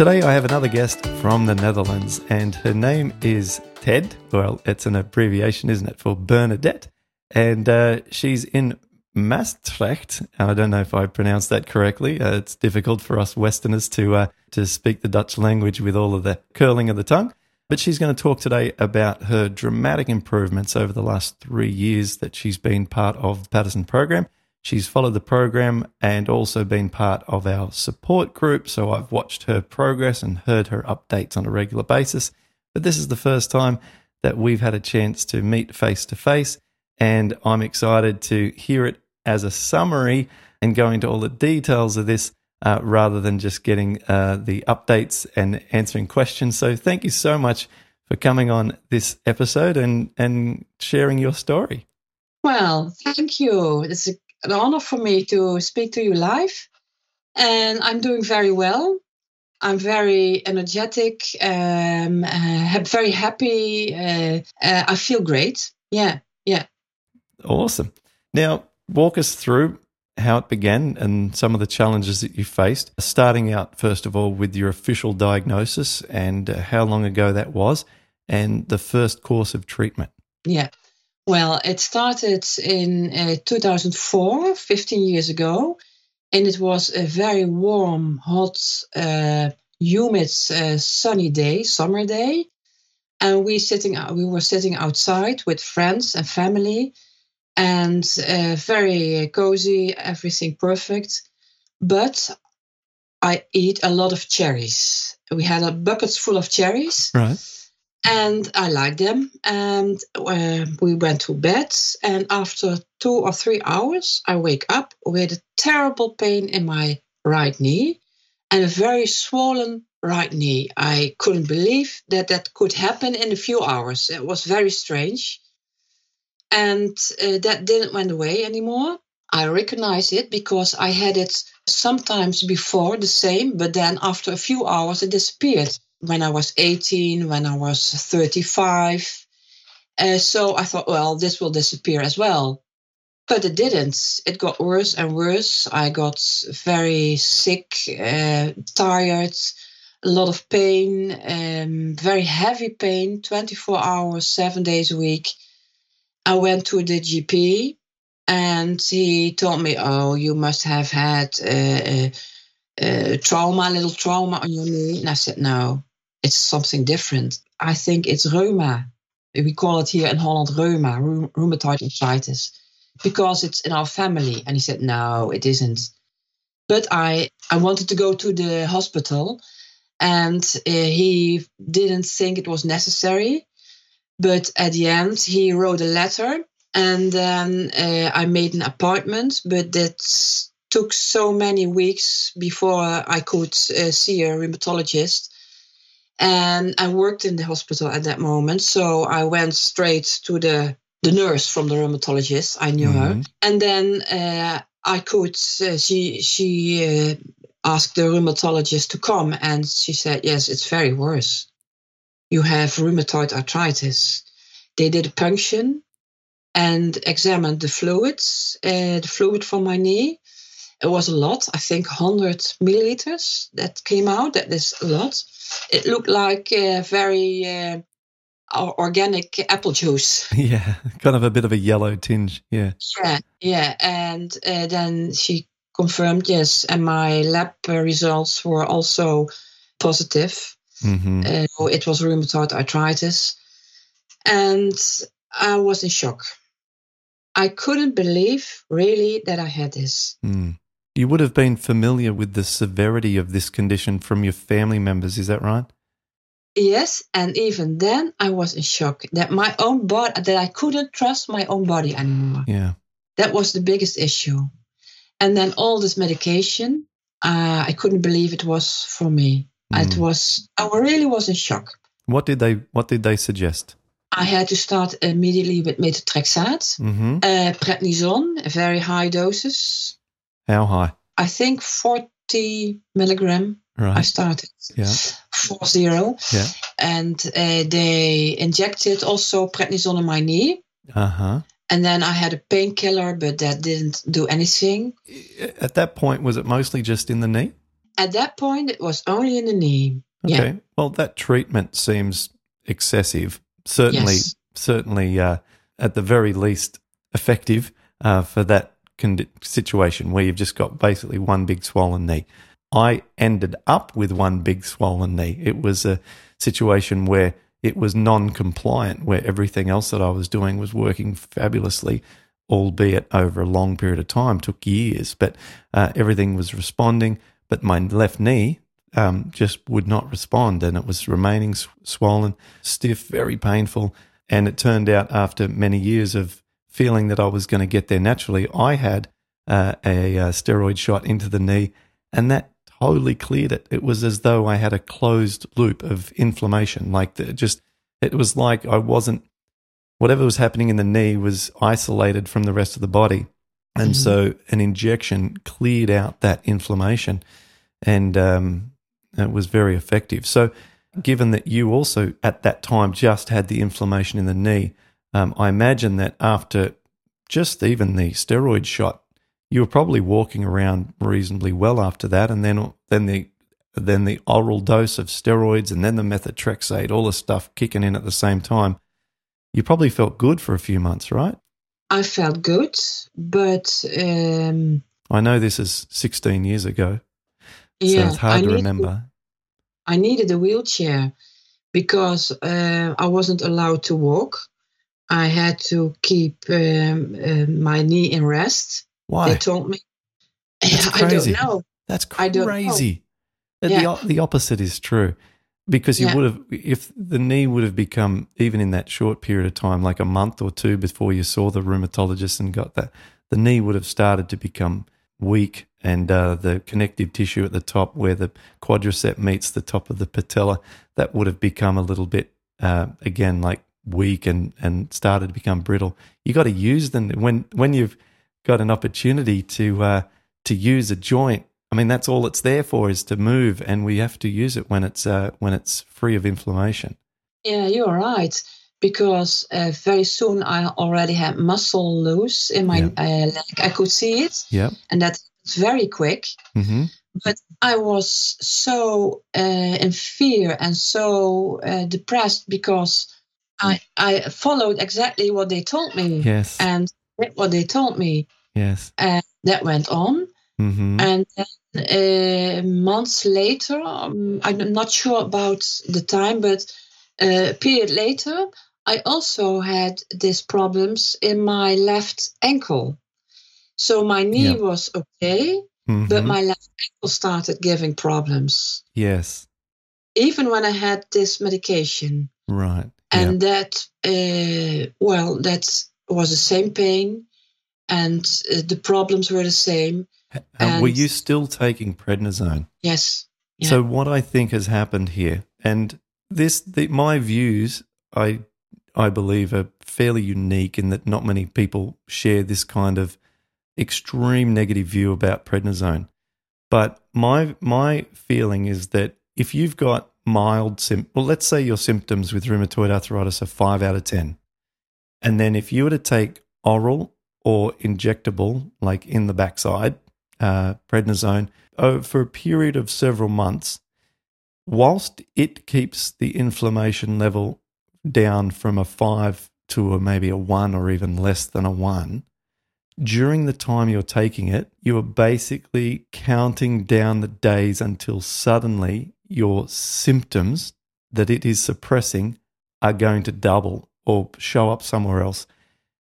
Today, I have another guest from the Netherlands, and her name is Ted. Well, it's an abbreviation, isn't it, for Bernadette? And uh, she's in Maastricht. I don't know if I pronounced that correctly. Uh, it's difficult for us Westerners to uh, to speak the Dutch language with all of the curling of the tongue. But she's going to talk today about her dramatic improvements over the last three years that she's been part of the Paddison program She's followed the program and also been part of our support group. So I've watched her progress and heard her updates on a regular basis. But this is the first time that we've had a chance to meet face to face. And I'm excited to hear it as a summary and go into all the details of this uh, rather than just getting uh, the updates and answering questions. So thank you so much for coming on this episode and, and sharing your story. Well, thank you. It's a an honor for me to speak to you live. And I'm doing very well. I'm very energetic, um, uh, very happy. Uh, uh, I feel great. Yeah, yeah. Awesome. Now, walk us through how it began and some of the challenges that you faced. Starting out, first of all, with your official diagnosis and uh, how long ago that was, and the first course of treatment. Yeah. Well, it started in uh, 2004, 15 years ago, and it was a very warm, hot, uh, humid, uh, sunny day, summer day, and we sitting we were sitting outside with friends and family, and uh, very cozy, everything perfect, but I eat a lot of cherries. We had a buckets full of cherries. Right and I liked them. And uh, we went to bed. And after two or three hours, I wake up with a terrible pain in my right knee and a very swollen right knee. I couldn't believe that that could happen in a few hours. It was very strange. And uh, that didn't went away anymore. I recognize it because I had it sometimes before the same, but then after a few hours it disappeared when I was 18, when I was 35. Uh, so I thought, well, this will disappear as well. But it didn't. It got worse and worse. I got very sick, uh, tired, a lot of pain, um, very heavy pain, 24 hours, seven days a week. I went to the GP and he told me, oh, you must have had a, a, a trauma, a little trauma on your knee. And I said, no, it's something different. I think it's reuma. We call it here in Holland reuma, rheumatoid arthritis, because it's in our family. And he said, no, it isn't. But I, I wanted to go to the hospital, and uh, he didn't think it was necessary. But at the end, he wrote a letter, and then uh, I made an appointment. But that took so many weeks before I could uh, see a rheumatologist and I worked in the hospital at that moment. So I went straight to the, the nurse from the rheumatologist. I knew mm-hmm. her. And then uh, I could, uh, she, she uh, asked the rheumatologist to come and she said, Yes, it's very worse. You have rheumatoid arthritis. They did a punction and examined the fluids, uh, the fluid from my knee. It was a lot, I think 100 milliliters that came out. That is a lot it looked like a very uh, organic apple juice. Yeah, kind of a bit of a yellow tinge. Yeah. Yeah, yeah. And uh, then she confirmed yes, and my lab results were also positive. Mm-hmm. Uh, it was rheumatoid arthritis, and I was in shock. I couldn't believe really that I had this. Mm. You would have been familiar with the severity of this condition from your family members, is that right? Yes, and even then I was in shock that my own body that I couldn't trust my own body anymore. Yeah. That was the biggest issue. And then all this medication uh, I couldn't believe it was for me. It Mm. was I really was in shock. What did they What did they suggest? I had to start immediately with methotrexate, hmm uh, prednison, very high doses. How high? I think 40 milligram. Right. I started Yeah. four zero, Yeah. and uh, they injected also prednisone in my knee. Uh huh. And then I had a painkiller, but that didn't do anything. At that point, was it mostly just in the knee? At that point, it was only in the knee. Okay. Yeah. Well, that treatment seems excessive. Certainly, Yes. certainly, uh, at the very least, effective uh, for that situation where you've just got basically one big swollen knee. I ended up with one big swollen knee. It was a situation where it was non-compliant, where everything else that I was doing was working fabulously, albeit over a long period of time, took years, but uh, everything was responding. But my left knee um, just would not respond, and it was remaining s- swollen, stiff, very painful. And it turned out after many years of feeling that I was going to get there naturally, I had uh, a, uh steroid shot into the knee, and that totally cleared it. It was as though I had a closed loop of inflammation. Like the, just, it was like I wasn't. Whatever was happening in the knee was isolated from the rest of the body, and Mhm. so an injection cleared out that inflammation, and um, it was very effective. So, given that you also at that time just had the inflammation in the knee, um, I imagine that after just even the steroid shot, you were probably walking around reasonably well after that, and then then the then the oral dose of steroids, and then the methotrexate, all the stuff kicking in at the same time. You probably felt good for a few months, right? I felt good, but um, I know this is 16 years ago, yeah, so it's hard I to need remember. I needed a wheelchair because uh, I wasn't allowed to walk. I had to keep um, uh, my knee in rest. Why? They told me. That's I don't know. That's I don't know. crazy. The, Yeah. o- the opposite is true. Because you Yeah. would have, if the knee would have become, even in that short period of time, like a month or two before you saw the rheumatologist and got that, the knee would have started to become weak and uh, the connective tissue at the top where the quadricep meets the top of the patella, that would have become a little bit, uh, again, like weak and, and started to become brittle. You got to use them when, when you've got an opportunity to, uh, to use a joint. I mean, that's all it's there for is to move, and we have to use it when it's uh, when it's free of inflammation. Yeah, you're right. Because uh, very soon I already had muscle loose in my Yeah. uh, leg. I could see it, Yep. and that's very quick. hmm But I was so uh, in fear and so uh, depressed because I I followed exactly what they told me Yes. and did what they told me. yes. And that went on. Mm-hmm. And then uh, months later, um, I'm not sure about the time, but uh, a period later, I also had these problems in my left ankle. So my knee was okay, hmm but my left ankle started giving problems, yes. even when I had this medication. Right. And that, uh, well, that was the same pain, and uh, the problems were the same. yeah. Uh, were you still taking prednisone? Yes. Yeah. So what I think has happened here, and this, the, my views, I, I believe, are fairly unique in that not many people share this kind of extreme negative view about prednisone. But my my feeling is that if you've got mild sim, well, let's say your symptoms with rheumatoid arthritis are five out of ten, and then if you were to take oral or injectable, like in the backside, uh, prednisone, oh, for a period of several months, whilst it keeps the inflammation level down from a five to a maybe a one or even less than a one, during the time you're taking it, you are basically counting down the days until suddenly your symptoms that it is suppressing are going to double or show up somewhere else.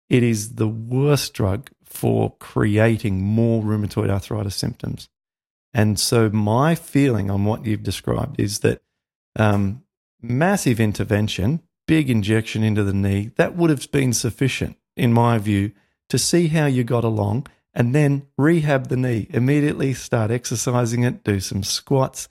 It is the worst drug for creating more rheumatoid arthritis symptoms. And so, my feeling on what you've described is that um, massive intervention, big injection into the knee, that would have been sufficient, in my view, to see how you got along and then rehab the knee. Immediately start exercising it, do some squats,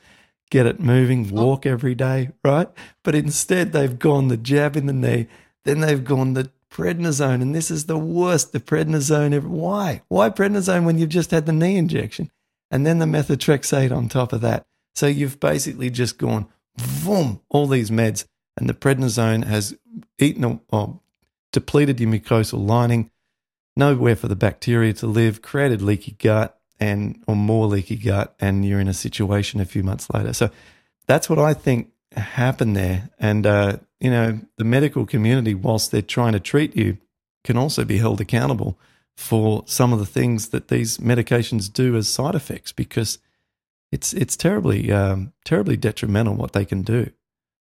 get it moving, oh. walk every day, right? But instead, they've gone the jab in the knee, then they've gone the prednisone, and this is the worst, the prednisone ever. Why? Why prednisone when you've just had the knee injection? And then the methotrexate on top of that. So you've basically just gone, boom, all these meds, and the prednisone has eaten or depleted your mucosal lining, nowhere for the bacteria to live, created leaky gut and or more leaky gut, and you're in a situation a few months later. So that's what I think happened there. And uh, you know, the medical community, whilst they're trying to treat you, can also be held accountable for some of the things that these medications do as side effects because it's it's terribly um, terribly detrimental what they can do.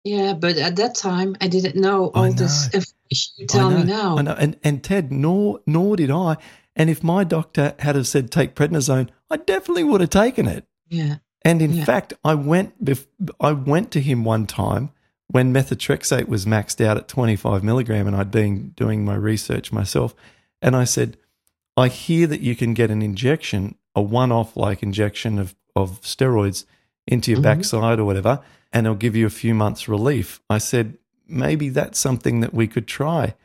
Yeah, but at that time I didn't know all know. this information you tell me now. I know, and and Ted, nor nor did I. And if my doctor had have said take prednisone, I definitely would have taken it. Yeah. And in yeah. fact, I went bef- I went to him one time when methotrexate was maxed out at 25 milligram, and I'd been doing my research myself, and I said, I hear that you can get an injection, a one-off like injection of of steroids into your mm-hmm. backside or whatever, and it'll give you a few months relief. I said, maybe that's something that we could try.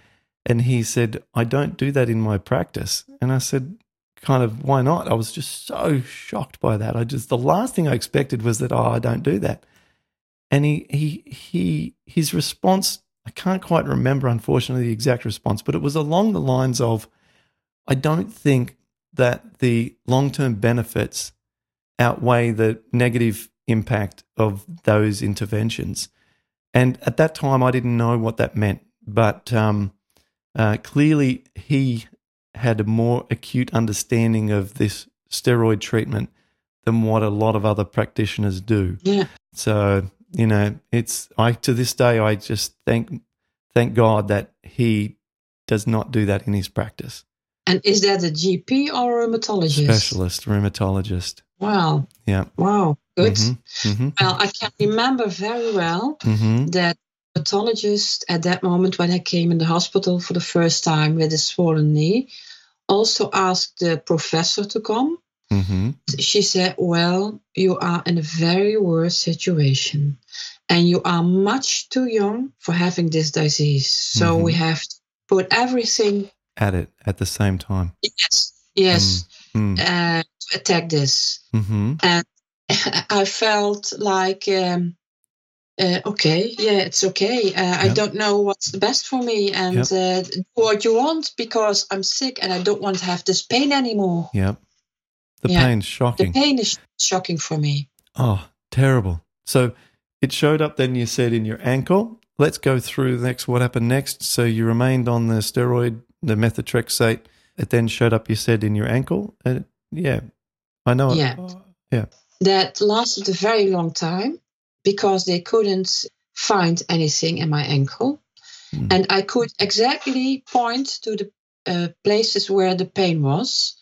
And he said, I don't do that in my practice. And I said, kind of, why not? I was just so shocked by that. I just, the last thing I expected was that, oh, I don't do that. And he, he, he, his response, I can't quite remember, unfortunately, the exact response, but it was along the lines of, I don't think that the long term benefits outweigh the negative impact of those interventions. And at that time, I didn't know what that meant, but um, uh, clearly he had a more acute understanding of this steroid treatment than what a lot of other practitioners do. Yeah. So you know, it's I to this day I just thank thank God that he does not do that in his practice. And is that a GP or a rheumatologist? Specialist rheumatologist. Wow. Yeah. Wow. Good. Mm-hmm. Mm-hmm. Well, I can remember very well mm-hmm. that rheumatologist at that moment when I came in the hospital for the first time with a swollen knee also asked the professor to come. Mm-hmm. She said, Well, you are in a very worse situation and you are much too young for having this disease. So we mm-hmm. have to put everything at it at the same time. Yes. Yes. Mm. Uh, to attack this. Mm-hmm. And I felt like, um, uh, okay, yeah, it's okay. Uh, yep. I don't know what's the best for me, and yep. uh, do what you want because I'm sick and I don't want to have this pain anymore. Yep. The yeah. pain's shocking. The pain is shocking for me. Oh, terrible. So it showed up then, you said, in your ankle. Let's go through next what happened next. So you remained on the steroid, the methotrexate. It then showed up, you said, in your ankle. Uh, yeah, I know. Yeah. It, yeah that lasted a very long time because they couldn't find anything in my ankle. Mm. And I could exactly point to the uh, places where the pain was.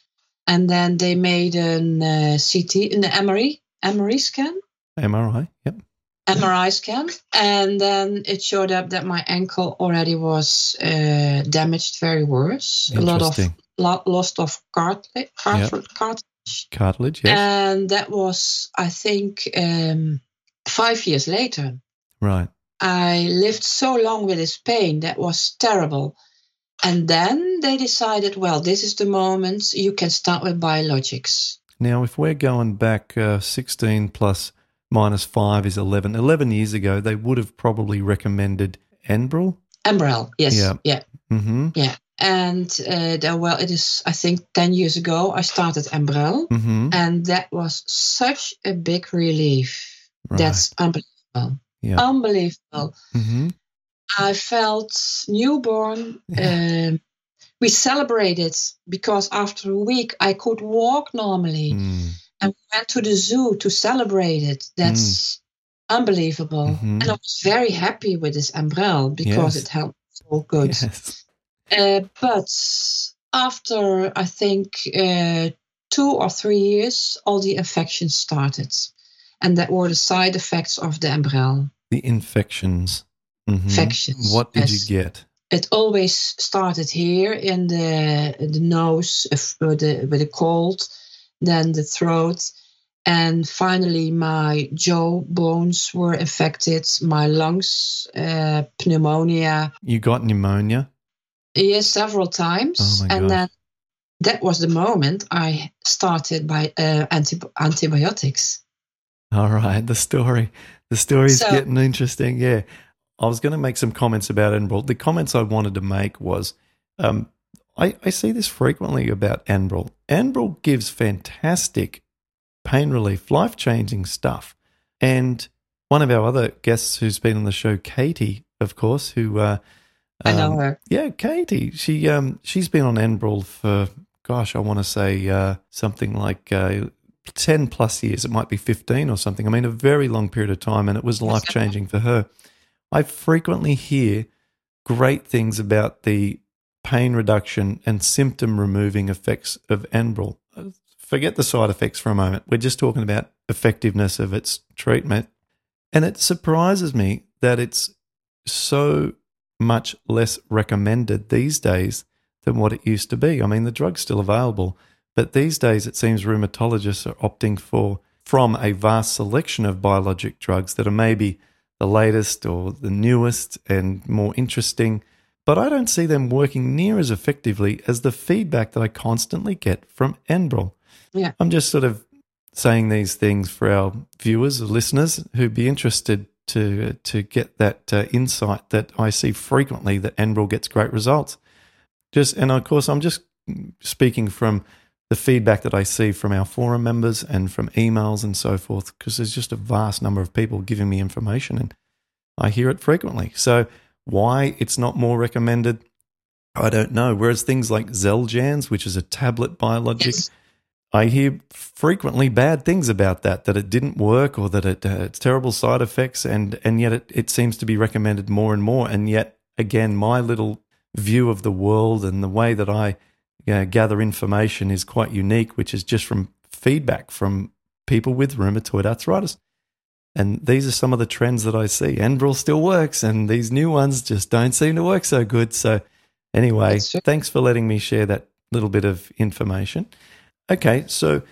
And then they made an uh, CT, an MRI, MRI scan. MRI, yep. MRI scan, and then it showed up that my ankle already was uh, damaged very worse. A lot of lo- loss of cartilage, cartilage, yep. cartilage Cartilage, yes. And that was, I think, um, five years later. Right. I lived so long with this pain that was terrible. And then they decided, well, this is the moment you can start with biologics. Now, if we're going back uh, 16 plus minus 5 is 11, 11 years ago, they would have probably recommended Enbrel? Enbrel, yes. Yeah. Yeah. Mm-hmm. Yeah. And uh, well, it is, I think, 10 years ago, I started Enbrel. Mm-hmm. And that was such a big relief. Right. That's unbelievable. Yeah. Unbelievable. Mm-hmm. I felt newborn. Yeah. Um, we celebrated because after a week I could walk normally. Mm. And we went to the zoo to celebrate it. That's mm. unbelievable. Mm-hmm. And I was very happy with this umbrella because yes. it helped so good. Yes. Uh, but after I think uh, two or three years, all the infections started, and that were the side effects of the Enbrel. The infections. Mm-hmm. Infections. What did yes. you get? it always started here in the the nose with the with the cold, then the throat, and finally my jaw bones were affected, my lungs, uh, pneumonia. You got pneumonia? Yes, several times, Oh and gosh. then that was the moment I started by uh, anti- antibiotics. All right, the story. The story's So- getting interesting. Yeah. I was going to make some comments about Enbrel. The comments I wanted to make was um, I, I see this frequently about Enbrel. Enbrel gives fantastic pain relief, life changing stuff. And one of our other guests who's been on the show, Katie, of course, who uh, I know um, her. yeah, Katie. She um she's been on Enbrel for gosh, I want to say uh, something like uh, ten plus years. It might be fifteen or something. I mean, a very long period of time, and it was life changing for her. I frequently hear great things about the pain reduction and symptom removing effects of Enbrel. Uh, Forget the side effects for a moment. We're just talking about effectiveness of its treatment. And it surprises me that it's so much less recommended these days than what it used to be. I mean, the drug's still available, but these days it seems rheumatologists are opting for from a vast selection of biologic drugs that are maybe the latest or the newest and more interesting, but I don't see them working near as effectively as the feedback that I constantly get from Enbrel. Yeah. I'm just sort of saying these things for our viewers or listeners who'd be interested to to get that uh, insight that I see frequently that Enbrel gets great results. Just and of course I'm just speaking from the feedback that I see from our forum members and from emails and so forth because there's just a vast number of people giving me information and I hear it frequently. So why it's not more recommended I don't know. Whereas things like Xeljanz, which is a tablet biologic, Yes. I hear frequently bad things about that, that it didn't work or that it uh, it's terrible side effects, and and yet it, it seems to be recommended more and more. And yet again, my little view of the world and the way that I uh, gather information is quite unique, which is just from feedback from people with rheumatoid arthritis. And these are some of the trends that I see. Enbrel still works, and these new ones just don't seem to work so good. So, anyway, thanks for letting me share that little bit of information. Okay, so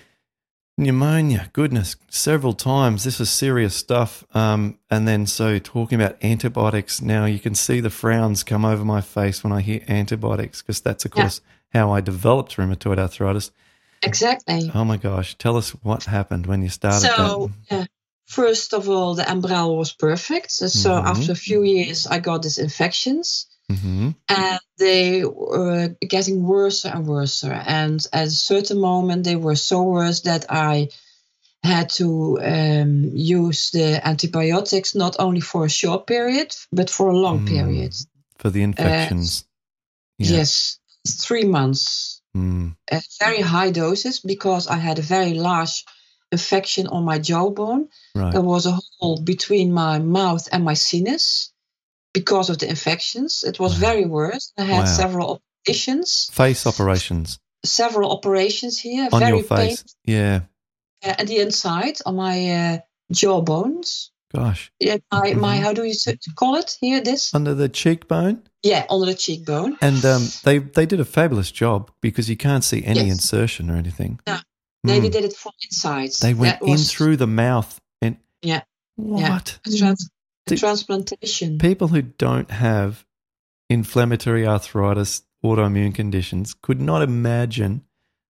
pneumonia, goodness, several times. This is serious stuff. Um, and then, so talking about antibiotics, now you can see the frowns come over my face when I hear antibiotics, because that's, of Yeah. course, how I developed rheumatoid arthritis. Exactly. Oh my gosh, tell us what happened when you started So, uh, first of all, the Enbrel was perfect. So, Mhm. after a few years, I got these infections, hmm and they were getting worse and worse. And at a certain moment, they were so worse that I had to um, use the antibiotics not only for a short period, but for a long Mm. period. For the infections. Yeah. Yes, three months. Mm. at very high doses because I had a very large infection on my jawbone. Right. There was a hole between my mouth and my sinus because of the infections. It was Wow. very worse. I had Wow. several operations, Face operations several operations here, on very your face. Yeah. pain uh, at the inside on my uh, jawbones. Gosh. Yeah, my, my Mhm. how do you call it here? This Under the cheekbone. yeah, under the cheekbone. And um, they, they did a fabulous job because you can't see any Yes. insertion or anything. No. They Mm. did it from inside. They went in through the mouth and Yeah. what? a Did- transplantation. People who don't have inflammatory arthritis, autoimmune conditions could not imagine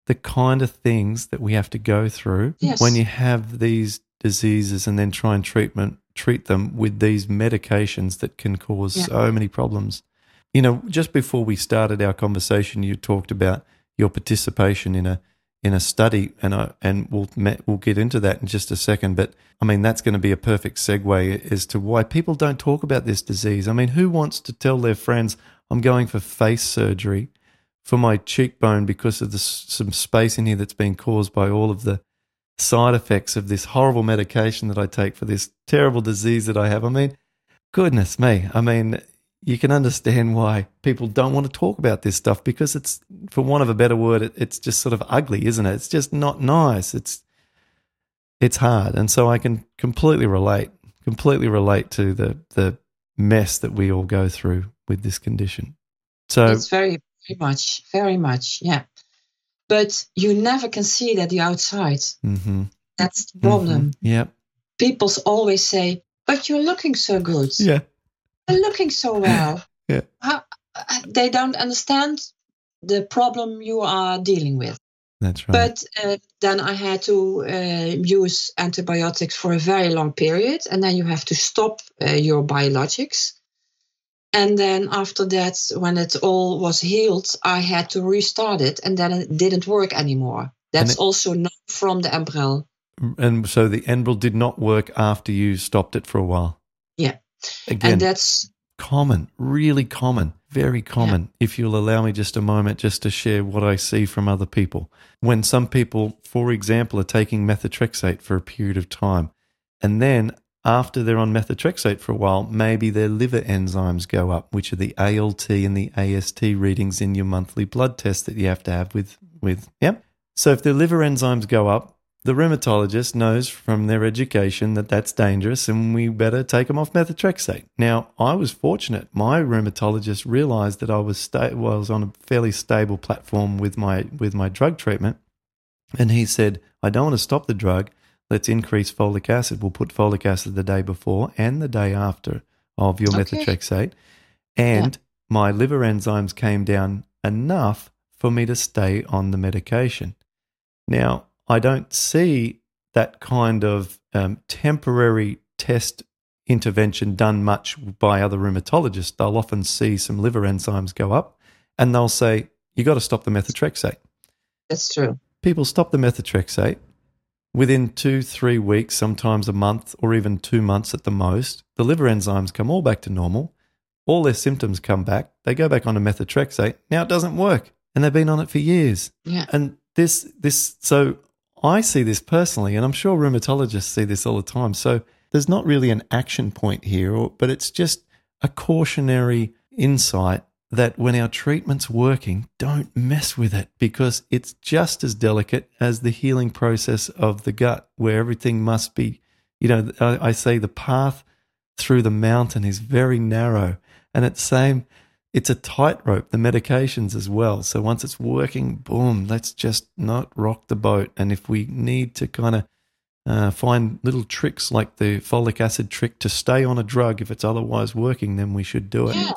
the kind of things that we have to go through Yes. when you have these diseases and then try and treatment treat them with these medications that can cause Yeah. so many problems. You know, just before we started our conversation, you talked about your participation in a in a study, and I, and we'll we'll get into that in just a second. But I mean, that's going to be a perfect segue as to why people don't talk about this disease. I mean, who wants to tell their friends, "I'm going for face surgery for my cheekbone because of the, some space in here that's been caused by all of the side effects of this horrible medication that I take for this terrible disease that I have?" I mean, goodness me. I mean, you can understand why people don't want to talk about this stuff because it's, for want of a better word, it, it's just sort of ugly, isn't it? It's just not nice. It's it's hard, and so I can completely relate, completely relate to the the mess that we all go through with this condition. So it's very, very much, very much, yeah. But you never can see it at the outside. mhm, That's the problem. mhm, Yep. People always say, "But you're looking so good. Yeah. Looking so well." Yeah. How, uh, they don't understand the problem you are dealing with. That's right. But uh, then I had to uh, use antibiotics for a very long period, and then you have to stop uh, your biologics. And then after that, when it all was healed, I had to restart it, and then it didn't work anymore. That's it- also not from the Enbrel. and so the Enbrel did not work after you stopped it for a while. Yeah. Again, And that's common, really common, very common. If you'll allow me just a moment just to share what I see from other people. When some people, for example, are taking methotrexate for a period of time, and then after they're on methotrexate for a while, maybe their liver enzymes go up, which are the ALT and the AST readings in your monthly blood test that you have to have with with yeah. So if their liver enzymes go up, the rheumatologist knows from their education that that's dangerous and we better take them off methotrexate. Now, I was fortunate. My rheumatologist realized that I was sta- was on a fairly stable platform with my with my drug treatment and he said, "I don't want to stop the drug. Let's increase folic acid. We'll put folic acid the day before and the day after of your Okay. methotrexate." And my liver enzymes came down enough for me to stay on the medication. Now, I don't see that kind of um, temporary test intervention done much by other rheumatologists. They'll often see some liver enzymes go up and they'll say, You got to stop the methotrexate. that's true. People stop the methotrexate. Within two, three weeks, sometimes a month, or even two months at the most, the liver enzymes come all back to normal. All their symptoms come back. They go back on a methotrexate. Now it doesn't work. And they've been on it for years. Yeah. And this, this, so I see this personally, and I'm sure rheumatologists see this all the time. So there's not really an action point here, but it's just a cautionary insight that when our treatment's working, don't mess with it because it's just as delicate as the healing process of the gut, where everything must be, you know, I, I say the path through the mountain is very narrow. And it's same, it's a tightrope, the medications as well. So once it's working, boom, let's just not rock the boat. And if we need to kind of uh, find little tricks like the folic acid trick to stay on a drug if it's otherwise working, then we should do it. Yeah.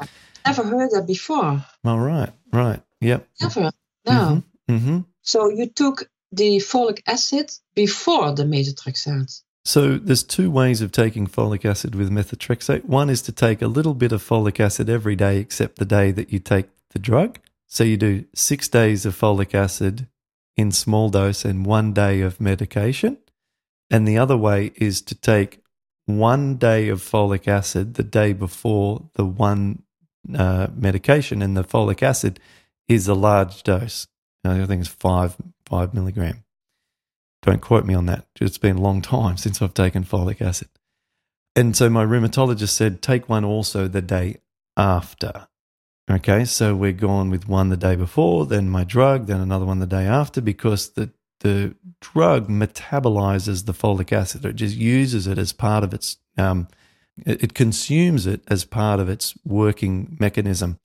Never heard that before. All right, right. Yep. Never. No. hmm So you took the folic acid before the methotrexate. So there's two ways of taking folic acid with methotrexate. One is to take a little bit of folic acid every day except the day that you take the drug. So you do six days of folic acid in small dose and one day of medication. And the other way is to take one day of folic acid the day before the one uh, medication, and the folic acid is a large dose. I think it's five five milligram. Don't quote me on that. It's been a long time since I've taken folic acid. And so my rheumatologist said, take one also the day after. Okay, so we're gone with one the day before, then my drug, then another one the day after, because the the drug metabolizes the folic acid. It just uses it as part of its, um, it, it consumes it as part of its working mechanism.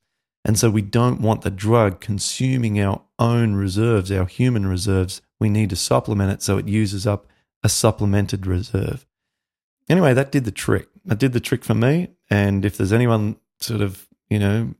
And so we don't want the drug consuming our own reserves, our human reserves. We need to supplement it so it uses up a supplemented reserve. Anyway, that did the trick. That did the trick for me. And if there's anyone sort of, you know,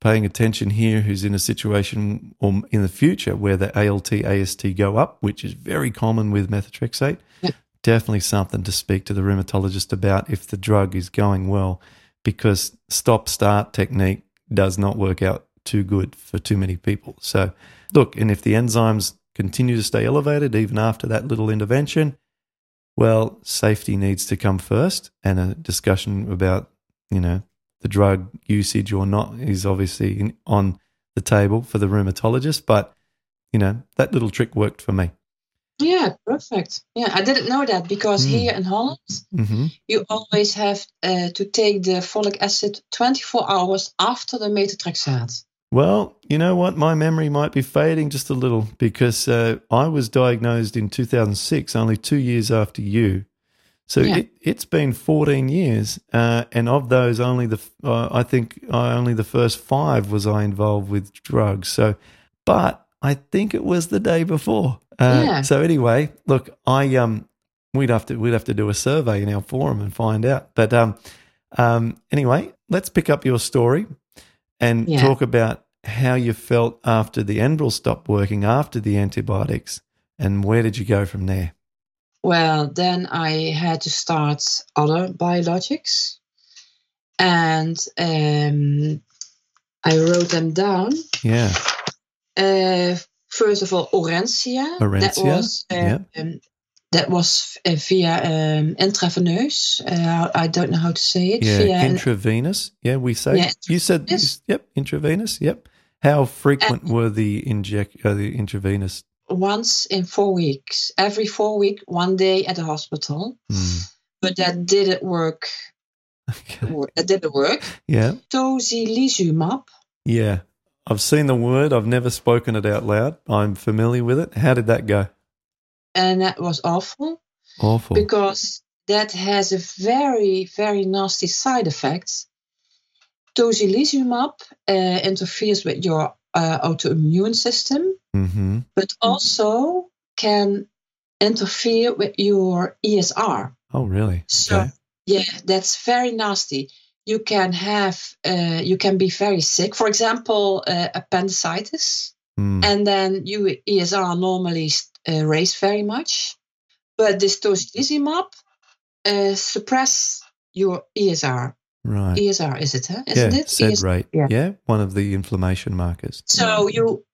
paying attention here who's in a situation or in the future where the ALT, AST go up, which is very common with methotrexate, Yeah. definitely something to speak to the rheumatologist about if the drug is going well, because stop start technique does not work out too good for too many people. So, look, and if the enzymes continue to stay elevated even after that little intervention, well, safety needs to come first, and a discussion about, you know, the drug usage or not is obviously in, on the table for the rheumatologist. But, you know, that little trick worked for me. Yeah, perfect. Yeah, I didn't know that because Mm. here in Holland, hmm you always have uh, to take the folic acid 24 hours after the methotrexate. Well, you know what? My memory might be fading just a little because uh, I was diagnosed in 2006, only two years after you. So Yeah. it, it's been 14 years, uh, and of those, only the uh, I think uh, only the first five was I involved with drugs. So, but I think it was the day before. Uh, Yeah. So anyway, look, I um, we'd have to we'd have to do a survey in our forum and find out. But um, um, anyway, let's pick up your story and Yeah. talk about how you felt after the Enbrel stopped working after the antibiotics, and where did you go from there? Well, then I had to start other biologics, and um, I wrote them down. Yeah. Uh, first of all, Orencia. That was uh, yeah. um, that was uh, via um, intravenous. Uh, I don't know how to say it. Yeah, via intravenous. Yeah, we say. Yeah, you said. Yep, intravenous. Yep. How frequent were the inject uh, the intravenous? once in four weeks, every four week, one day at the hospital. Hmm. But that didn't work. Okay. That didn't work. Yeah, Tocilizumab. yeah. I've seen the word. I've never spoken it out loud. I'm familiar with it. How did that go? and that was awful Awful. because that has a very very nasty side effect. Tocilizumab uh, interferes with your uh, autoimmune system, mm-hmm. but also can interfere with your ESR. Oh, really? So Okay. yeah, that's very nasty. You can have, uh, you can be very sick. For example, uh, appendicitis, Mm. and then your ESR normally uh, raise very much, but this tocilizumab uh, suppress your ESR. Right. ESR is it? Huh? yeah. Isn't it? Sed ES- rate. yeah. Yeah. One of the inflammation markers. So you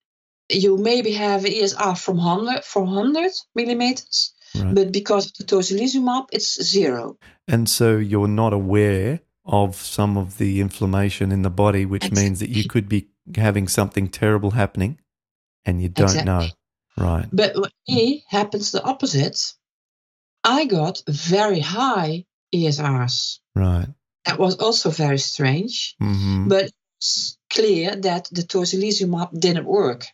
you maybe have ESR from 100 from 100 millimeters, Right. but because of the tocilizumab, it's zero. And so you're not aware of some of the inflammation in the body, which means that you could be having something terrible happening and you don't know. Right. But with me happens the opposite. I got very high ESRs. Right. That was also very strange, hmm but it's clear that the tocilizumab didn't work.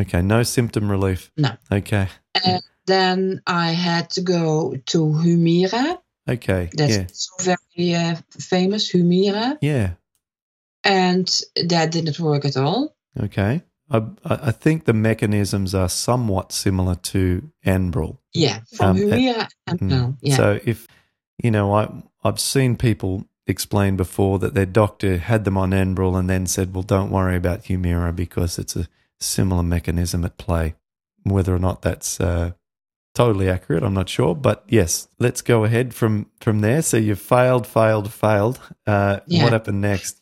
Okay. No symptom relief. No. Okay. And then I had to go to Humira. Okay. That's yeah. so very uh, famous, Humira. Yeah. And that didn't work at all. Okay. I, I think the mechanisms are somewhat similar to Enbrel. Yeah, from Um, Humira and Mm. no, yeah. So if you know, I I've seen people explain before that their doctor had them on Enbrel and then said, "Well, don't worry about Humira because it's a similar mechanism at play." Whether or not that's uh, totally accurate, I'm not sure. But yes, let's go ahead from from there. So you failed, failed, failed. Uh, Yeah. What happened next?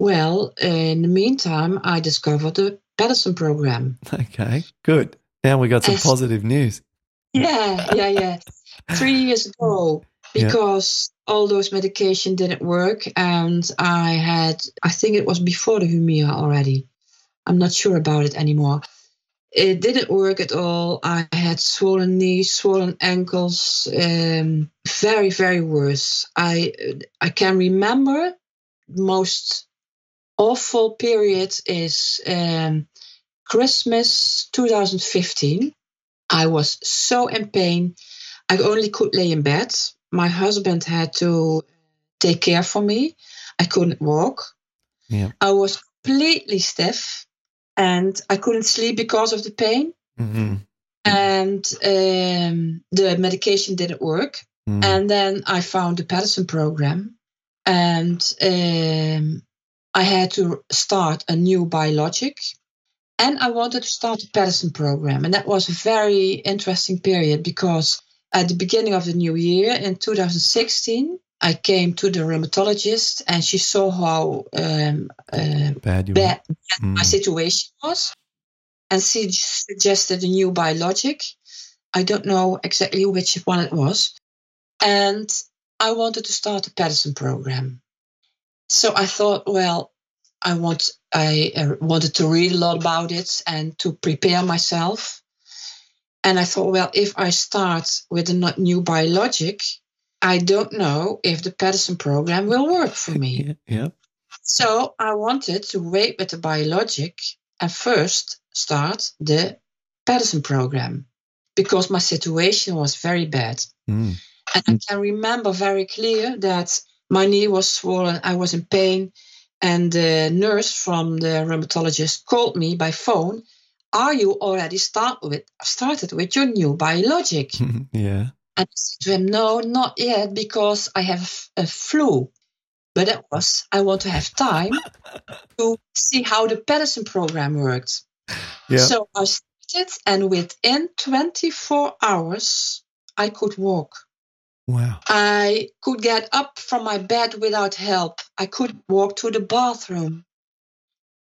well, in the meantime, I discovered the Paddison program. Okay, good. Now we got some As- positive news. Yeah, yeah, yeah. Three years ago, because all those medication didn't work, and I had, I think it was before the Humira already. I'm not sure about it anymore. It didn't work at all. I had swollen knees, swollen ankles, um, very, very worse. I I can remember most awful period is um, Christmas 2015. I was so in pain. I only could lay in bed. My husband had to take care for me. I couldn't walk. Yeah. I was completely stiff and I couldn't sleep because of the pain. hmm And um, the medication didn't work. Mm. And then I found the Paddison program, and um, I had to start a new biologic. And I wanted to start the Paddison program. And that was a very interesting period because at the beginning of the new year in 2016, I came to the rheumatologist and she saw how um, uh, Bad you bad were. my Mm. situation was. And she suggested a new biologic. I don't know exactly which one it was. And I wanted to start the Paddison program. So I thought, well, I want I uh, wanted to read a lot about it and to prepare myself. And I thought, well, if I start with a new biologic, I don't know if the Paddison program will work for me. Yeah, yeah. So I wanted to wait with the biologic and first start the Paddison program because my situation was very bad. Mm. And I can remember very clear that my knee was swollen, I was in pain, and the nurse from the rheumatologist called me by phone. Are you already start with, started with your new biologic? yeah. And I said to him, No, not yet, because I have a flu. But it was, I want to have time to see how the Paddison program worked. Yeah. So I started, and within 24 hours, I could walk. wow. I could get up from my bed without help. I could walk to the bathroom.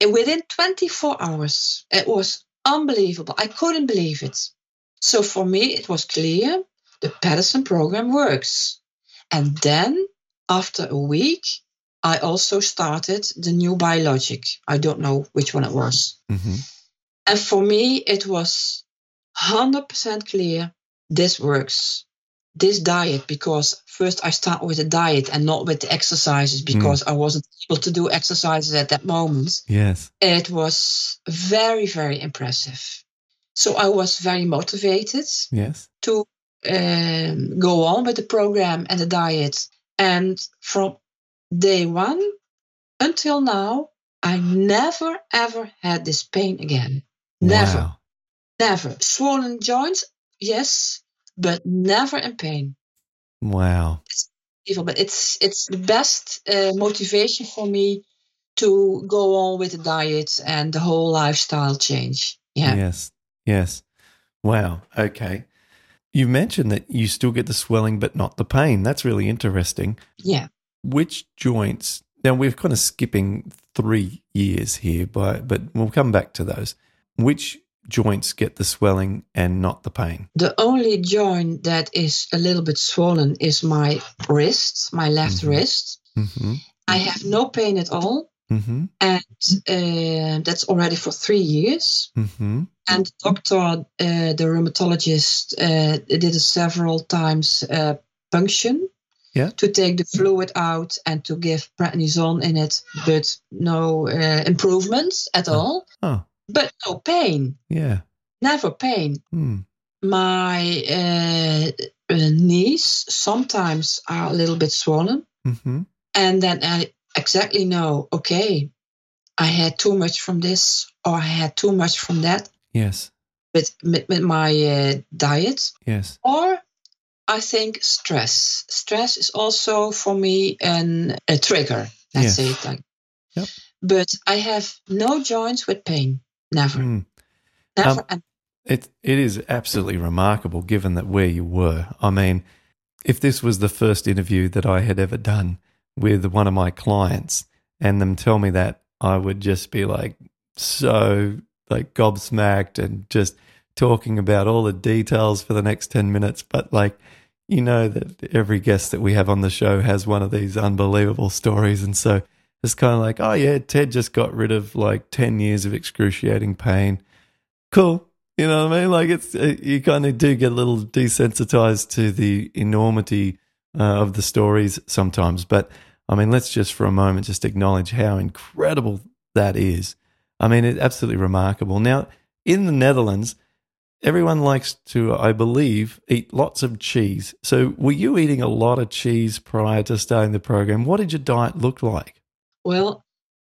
And within 24 hours, it was unbelievable. I couldn't believe it. So for me, it was clear the Paddison program works. And then after a week, I also started the new biologic. I don't know which one it was. hmm And for me, it was 100% clear this works. This diet, because first I start with a diet and not with the exercises because I wasn't able to do exercises at that moment. Yes. It was very, very impressive. So I was very motivated Yes. to um, go on with the program and the diet. And from day one until now, I never ever had this pain again. Never, Wow. never. Swollen joints, yes, but never in pain. Wow. Even, but it's it's the best uh, motivation for me to go on with the diet and the whole lifestyle change. Yeah. Yes. Yes. Wow. Okay. You mentioned that you still get the swelling, but not the pain. That's really interesting. Yeah. Which joints? Now we're kind of skipping three years here, but but we'll come back to those. Which joints get the swelling and not the pain? The only joint that is a little bit swollen is my wrist, my left Mhm. wrist. Mm-hmm. I have no pain at all, Mm-hmm. and uh, that's already for three years. Mm-hmm. And the doctor, uh, the rheumatologist, uh, did a several times uh, punction Yeah. to take the fluid out and to give prednisone in it, but no uh, improvements at Oh. all. Oh, But no pain, yeah. never pain. Hmm. My uh, uh, knees sometimes are a little bit swollen, Mm-hmm. and then I exactly know, okay, I had too much from this or I had too much from that Yes. with, with, with my uh, diet. Yes. Or I think stress. Stress is also for me an, a trigger. Let's Yes. say it like. Yep. But I have no joints with pain. Never. Hmm. Never. Um, It it is absolutely remarkable given that where you were. I mean, if this was the first interview that I had ever done with one of my clients and them tell me that, I would just be like so like gobsmacked and just talking about all the details for the next 10 minutes, but like you know that every guest that we have on the show has one of these unbelievable stories and so it's kind of like, oh yeah, Ted just got rid of like 10 years of excruciating pain. Cool. You know what I mean? Like it's uh, you kind of do get a little desensitized to the enormity uh, of the stories sometimes. But I mean, let's just for a moment just acknowledge how incredible that is. I mean, it's absolutely remarkable. Now, in the Netherlands, everyone likes to, I believe, eat lots of cheese. So, were you eating a lot of cheese prior to starting the program? What did your diet look like? Well,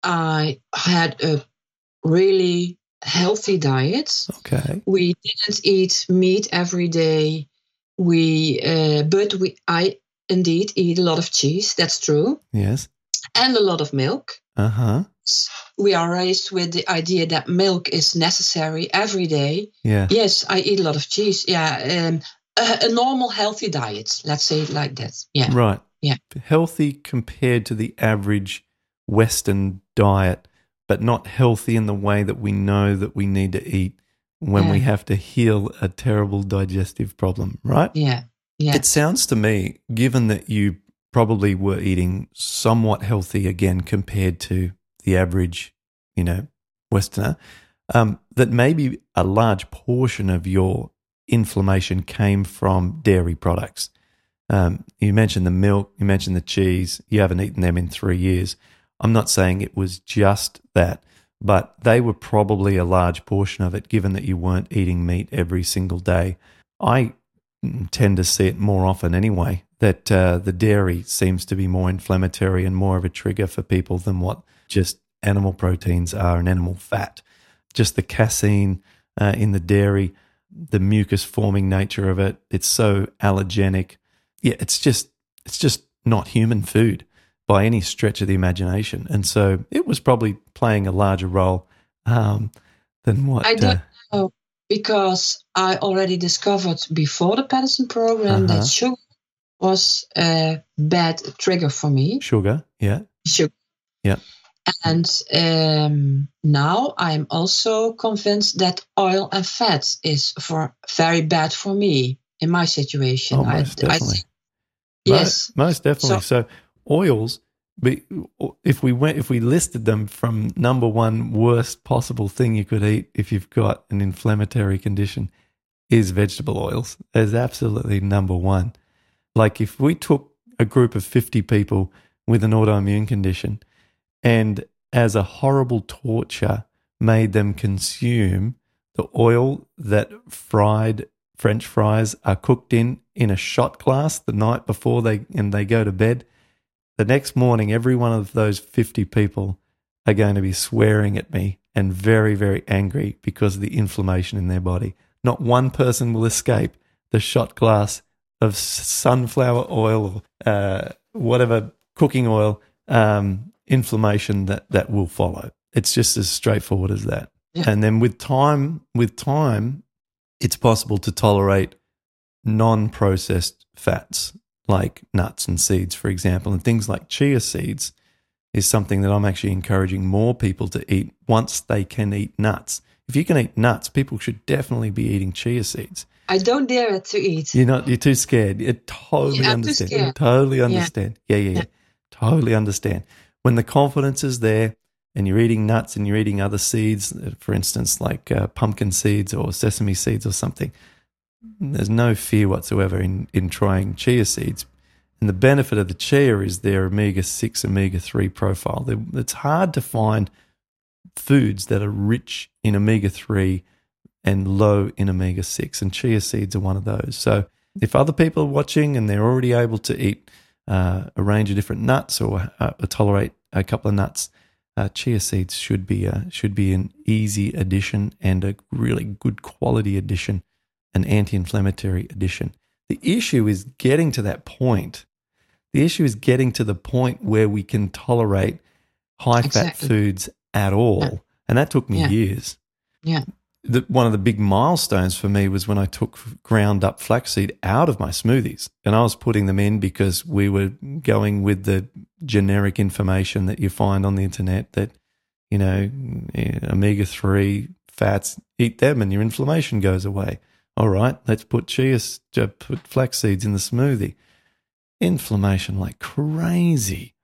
I had a really healthy diet. Okay. We didn't eat meat every day. We, uh, but we, I indeed eat a lot of cheese. That's true, Yes. and a lot of milk. Uh huh. We are raised with the idea that milk is necessary every day. Yeah. Yes, I eat a lot of cheese. Yeah, um, a, a normal healthy diet. Let's say it like that. Yeah, Right. Yeah. Healthy compared to the average Western diet, but not healthy in the way that we know that we need to eat when we have to heal a terrible digestive problem, right? yeah, yeah. It sounds to me, given that you probably were eating somewhat healthy again compared to the average, you know, Westerner, um, that maybe a large portion of your inflammation came from dairy products. Um, you mentioned the milk, you mentioned the cheese, you haven't eaten them in three years. I'm not saying it was just that, but they were probably a large portion of it, given that you weren't eating meat every single day. I tend to see it more often anyway. That uh, the dairy seems to be more inflammatory and more of a trigger for people than what just animal proteins are and animal fat. Just the casein uh, in the dairy, the mucus forming nature of it, it's so allergenic. Yeah, it's just it's just not human food by any stretch of the imagination. And so it was probably playing a larger role um, than what. I don't uh, know because I already discovered before the Paddison program uh-huh. that sugar was a bad trigger for me. Sugar, yeah. Sugar. Yeah. And um, now I'm also convinced that oil and fat is for very bad for me in my situation. Oh, most I, definitely. I, yes, most, most definitely. So, so oils but if we went if we listed them from number one worst possible thing you could eat if you've got an inflammatory condition is vegetable oils. As absolutely number one. Like if we took a group of 50 people with an autoimmune condition and as a horrible torture made them consume the oil that fried french fries are cooked in in a shot glass the night before they and they go to bed the next morning, every one of those 50 people are going to be swearing at me and very, very angry because of the inflammation in their body. Not one person will escape the shot glass of sunflower oil or uh, whatever cooking oil um, inflammation that, that will follow. It's just as straightforward as that. Yeah. And then with time, with time, it's possible to tolerate non-processed fats like nuts and seeds, for example, and things like chia seeds is something that I'm actually encouraging more people to eat once they can eat nuts. If you can eat nuts, people should definitely be eating chia seeds. I don't dare to eat. You're not. You're too scared. You totally yeah, understand. You totally understand. Yeah. yeah, yeah, yeah. Totally understand. When the confidence is there, and you're eating nuts and you're eating other seeds, for instance, like uh, pumpkin seeds or sesame seeds or something, there's no fear whatsoever in, in trying chia seeds. And the benefit of the chia is their omega 6, omega 3 profile. It's hard to find foods that are rich in omega 3 and low in omega 6, and chia seeds are one of those. So if other people are watching and they're already able to eat uh, a range of different nuts or, uh, tolerate a couple of nuts, uh, chia seeds should be uh, should be an easy addition and a really good quality addition an anti inflammatory addition. The issue is getting to that point. The issue is getting to the point where we can tolerate high fat foods at all. Yeah. And that took me yeah. years. Yeah. The, one of the big milestones for me was when I took ground up flaxseed out of my smoothies. And I was putting them in because we were going with the generic information that you find on the internet that, you know, eh, omega 3 fats, eat them and your inflammation goes away. All right, let's put chia, put flax seeds in the smoothie. Inflammation like crazy.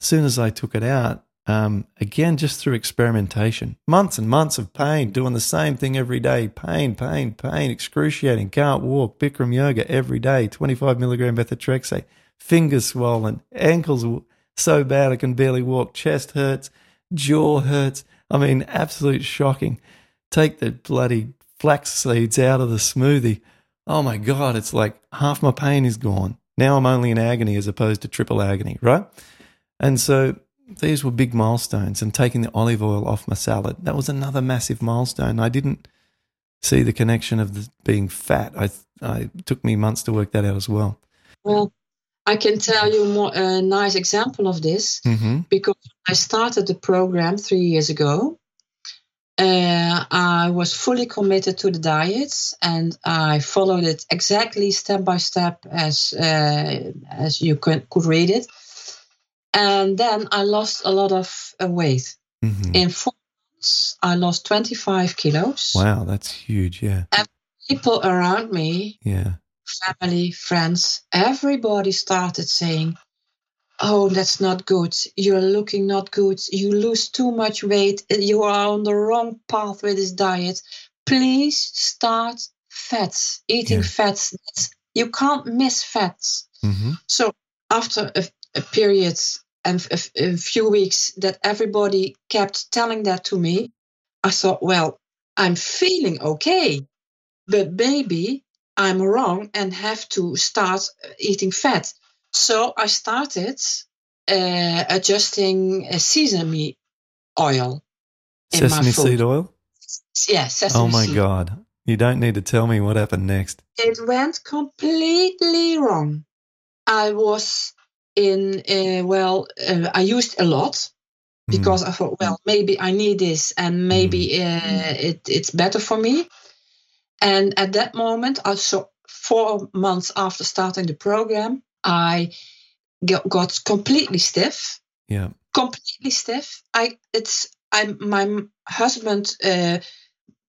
As soon as I took it out, um, again, just through experimentation, months and months of pain, doing the same thing every day. Pain, pain, pain, excruciating. Can't walk. Bikram yoga every day. 25 milligram methotrexate. Fingers swollen. Ankles so bad I can barely walk. Chest hurts. Jaw hurts. I mean, absolute shocking. Take the bloody flax seeds out of the smoothie. Oh my God, it's like half my pain is gone. Now I'm only in agony as opposed to triple agony, right? And so these were big milestones. And taking the olive oil off my salad, that was another massive milestone. I didn't see the connection of the, being fat. I, I took me months to work that out as well. Well, I can tell you more, a nice example of this mm-hmm. because I started the program three years ago uh, I was fully committed to the diets and I followed it exactly step by step as uh, as you could, could read it. And then I lost a lot of uh, weight. Mm-hmm. In four months, I lost 25 kilos. Wow, that's huge. Yeah. And people around me, yeah, family, friends, everybody started saying, oh, that's not good. You're looking not good. You lose too much weight. You are on the wrong path with this diet. Please start fats, eating yeah. fats. You can't miss fats. Mm-hmm. So after a, a period and a, a few weeks that everybody kept telling that to me, I thought, well, I'm feeling okay, but maybe I'm wrong and have to start eating fat. So I started uh, adjusting uh, sesame oil in my Sesame seed oil? Yeah, sesame Oh my seed. God. You don't need to tell me what happened next. It went completely wrong. I was in, uh, well, uh, I used a lot because I thought, well, maybe I need this and maybe uh, it, it's better for me. And at that moment, I saw four months after starting the program, I got, got completely stiff, Yeah. completely stiff. I it's I my husband uh,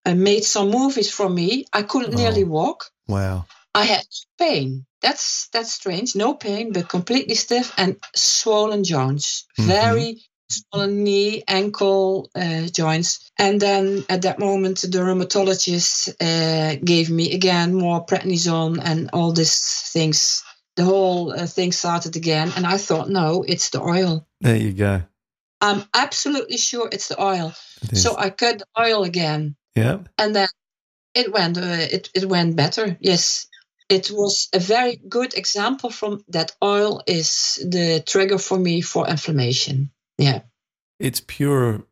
uh, made some movies for me. I couldn't nearly walk. Wow. I had pain. That's that's strange. No pain, but completely stiff and swollen joints. Mhm. Very swollen knee, ankle uh, joints. And then at that moment, the rheumatologist uh, gave me again more prednisone and all these things. The whole uh, thing started again, and I thought, no, it's the oil. There you go. I'm absolutely sure it's the oil. It. So I cut the oil again yeah. and then it went uh, it, it went better yes it was a very good example from that oil is the trigger for me for inflammation yeah It's pure,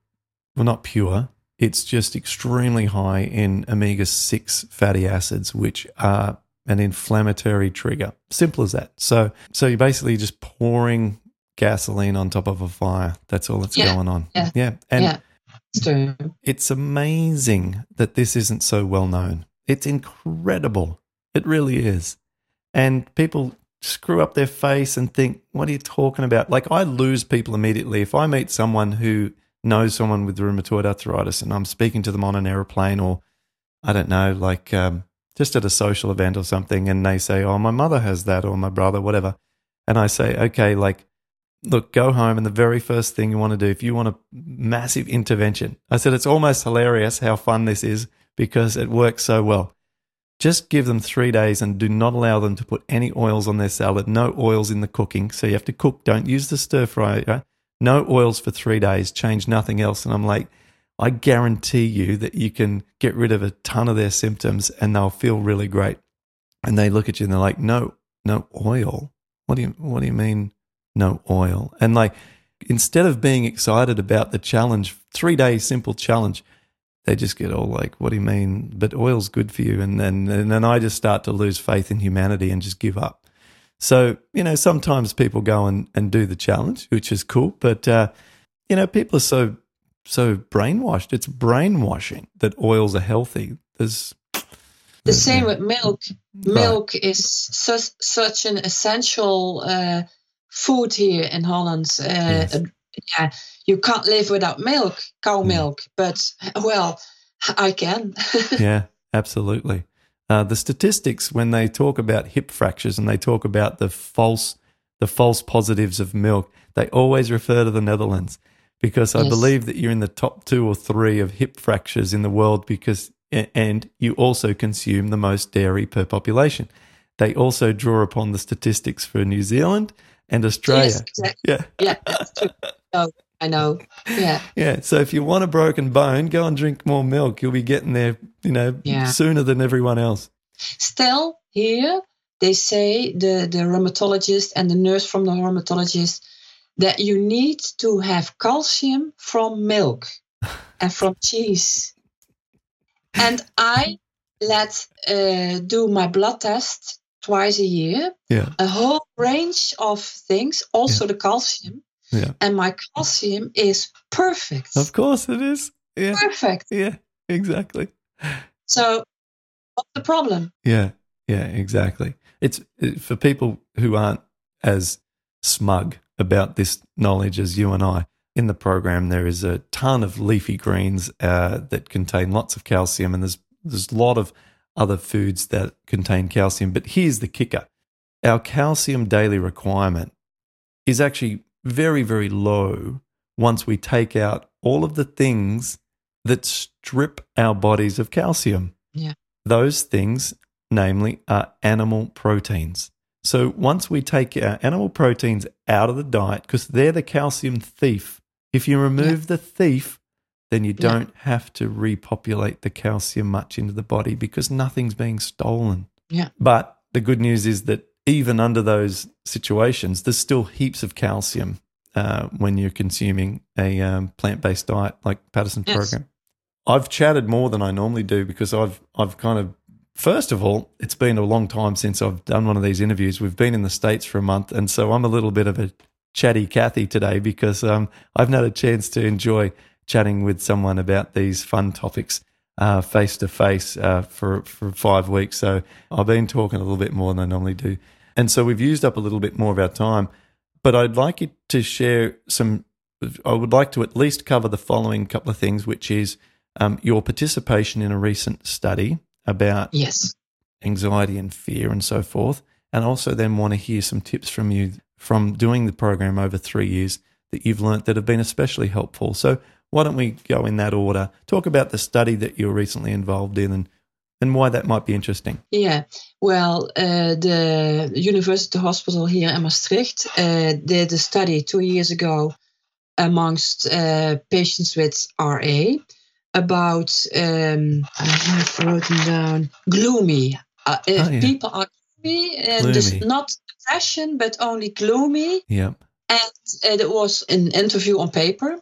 well, not pure. It's just extremely high in omega 6 fatty acids, which are an inflammatory trigger. Simple as that. So, so you're basically just pouring gasoline on top of a fire. That's all that's Yeah. going on. Yeah. Yeah. And yeah it's it's amazing that this isn't so well known. It's incredible. It really is. And people screw up their face and think, what are you talking about? Like, I lose people immediately. If I meet someone who knows someone with rheumatoid arthritis and I'm speaking to them on an aeroplane or, I don't know, like um, just at a social event or something, and they say, oh, my mother has that or my brother, whatever. And I say, okay, like, look, go home, and the very first thing you want to do, if you want a massive intervention, I said it's almost hilarious how fun this is because it works so well. Just give them three days and do not allow them to put any oils on their salad. No oils in the cooking. So you have to cook. Don't use the stir fry. Right? No oils for three days. Change nothing else. And I'm like, I guarantee you that you can get rid of a ton of their symptoms and they'll feel really great. And they look at you and they're like, no, no oil. What do you, what do you mean? no oil. And like, instead of being excited about the challenge, three day simple challenge, they just get all like, what do you mean? But oil's good for you. And then, and then I just start to lose faith in humanity and just give up. So, you know, sometimes people go and, and do the challenge, which is cool. But, uh, you know, people are so, so brainwashed. It's brainwashing that oils are healthy. There's, the same with milk milk is such such an essential uh, food here in holland uh, Yes. yeah you can't live without milk cow Mm. milk but well i can yeah, absolutely. Uh, the statistics when they talk about hip fractures and they talk about the false, the false positives of milk, they always refer to the Netherlands because I Yes. believe that you're in the top two or three of hip fractures in the world because, and you also consume the most dairy per population. They also draw upon the statistics for New Zealand and Australia. yes exactly. Yeah. yeah that's true. No, i know yeah Yeah. So if you want a broken bone, go and drink more milk. You'll be getting there, you know, Yeah. sooner than everyone else. still here they say the the rheumatologist and the nurse from the rheumatologist that you need to have calcium from milk and from cheese and i let uh, do my blood test twice a year Yeah. a whole range of things also the calcium Yeah. and my calcium is perfect Of course it is. Yeah. perfect Yeah. Exactly. so what's the problem Yeah. Yeah. Exactly. It's it- for people who aren't as smug about this knowledge as you and I. In the program, there is a ton of leafy greens uh, that contain lots of calcium, and there's there's a lot of other foods that contain calcium. But here's the kicker: our calcium daily requirement is actually very, very low once we take out all of the things that strip our bodies of calcium. Yeah. Those things, namely, are animal proteins. So once we take our animal proteins out of the diet, because they're the calcium thief, if you remove the thief, then you don't have to repopulate the calcium much into the body because nothing's being stolen. Yeah. But the good news is that even under those situations, there's still heaps of calcium uh, when you're consuming a um, plant-based diet like Paddison Yes. program. I've chatted more than I normally do because I've I've kind of first of all, it's been a long time since I've done one of these interviews. We've been in the states for a month, and so I'm a little bit of a chatty Cathy today because um, I've not had a chance to enjoy chatting with someone about these fun topics face to face for for five weeks. So I've been talking a little bit more than I normally do, and so we've used up a little bit more of our time. But I'd like you to share some. I would like to at least cover the following couple of things, which is um, your participation in a recent study about Yes. anxiety and fear and so forth. And also then want to hear some tips from you from doing the program over three years that you've learnt that have been especially helpful. So why don't we go in that order? Talk about the study that you were recently involved in and, and why that might be interesting. Yeah, well, uh, the University Hospital here in Maastricht uh, did a study two years ago amongst uh, patients with RA about, um, I have written down, gloomy. Uh, if Oh, yeah. people are gloomy, and Gloomy. not depression, but only gloomy. Yep. And uh, it was an interview on paper.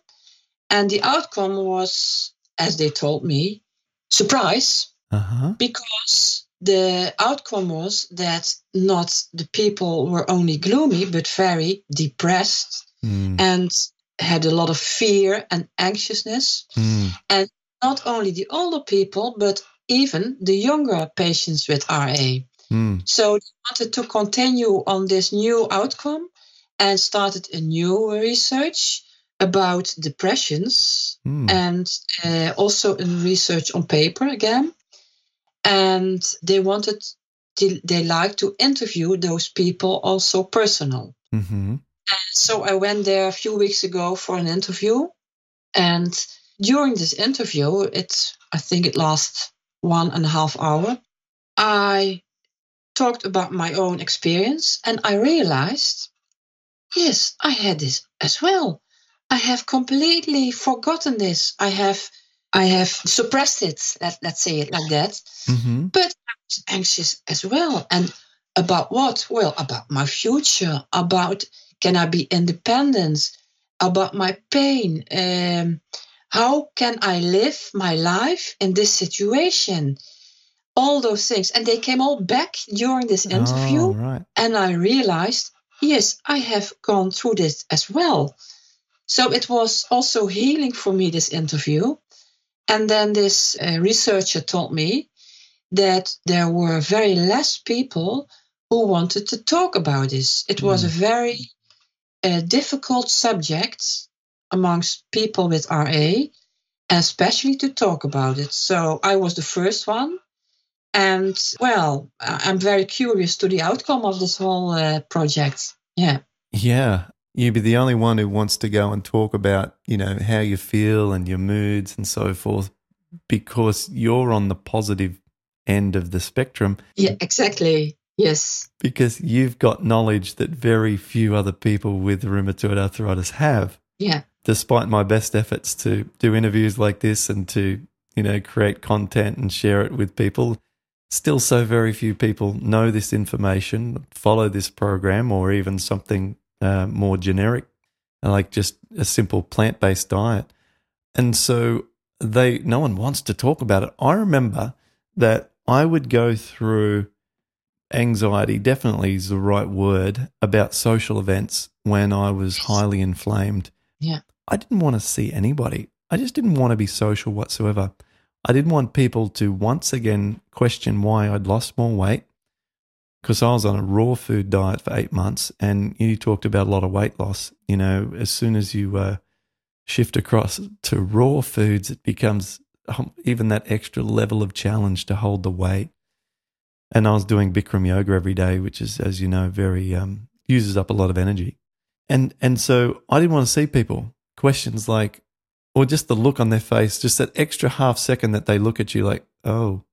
And the outcome was, as they told me, surprise Uh huh. because the outcome was that not the people were only gloomy but very depressed Mm, and had a lot of fear and anxiousness mm, not only the older people but even the younger patients with RA mm, so they wanted to continue on this new outcome and started a new research about depressions mm. and uh, also in research on paper again. And they wanted, to, they like to interview those people also personal. hmm So I went there a few weeks ago for an interview, and during this interview, it I think it lasts one and a half hour. I talked about my own experience, and I realized, yes, I had this as well. I have completely forgotten this. I have I have suppressed it. Let, let's say it like that. hmm But I was anxious as well. And about what? Well, about my future, about can I be independent, about my pain. Um, how can I live my life in this situation? All those things. And they came all back during this interview. Oh, right. And I realized, yes, I have gone through this as well. So it was also healing for me, this interview. And then this uh, researcher told me that there were very less people who wanted to talk about this. It was a very uh, difficult subject amongst people with RA, especially to talk about it. So I was the first one. And well, I'm very curious to the outcome of this whole uh, project. Yeah. Yeah. You'd be the only one who wants to go and talk about, you know, how you feel and your moods and so forth because you're on the positive end of the spectrum Yeah, exactly. Yes. because you've got knowledge that very few other people with rheumatoid arthritis have. Yeah. Despite my best efforts to do interviews like this and to, you know, create content and share it with people, still so very few people know this information, follow this program, or even something uh, more generic, like just a simple plant based diet. And so they, no one wants to talk about it. I remember that I would go through anxiety, definitely is the right word, about social events when I was highly inflamed. Yeah. I didn't want to see anybody. I just didn't want to be social whatsoever. I didn't want people to once again question why I'd lost more weight because I was on a raw food diet for eight months and you talked about a lot of weight loss. You know, as soon as you uh, shift across to raw foods, it becomes um, even that extra level of challenge to hold the weight. And I was doing Bikram yoga every day, which is, as you know, very um, uses up a lot of energy. And and so I didn't want to see people questions like, or just the look on their face, just that extra half second that they look at you like, oh,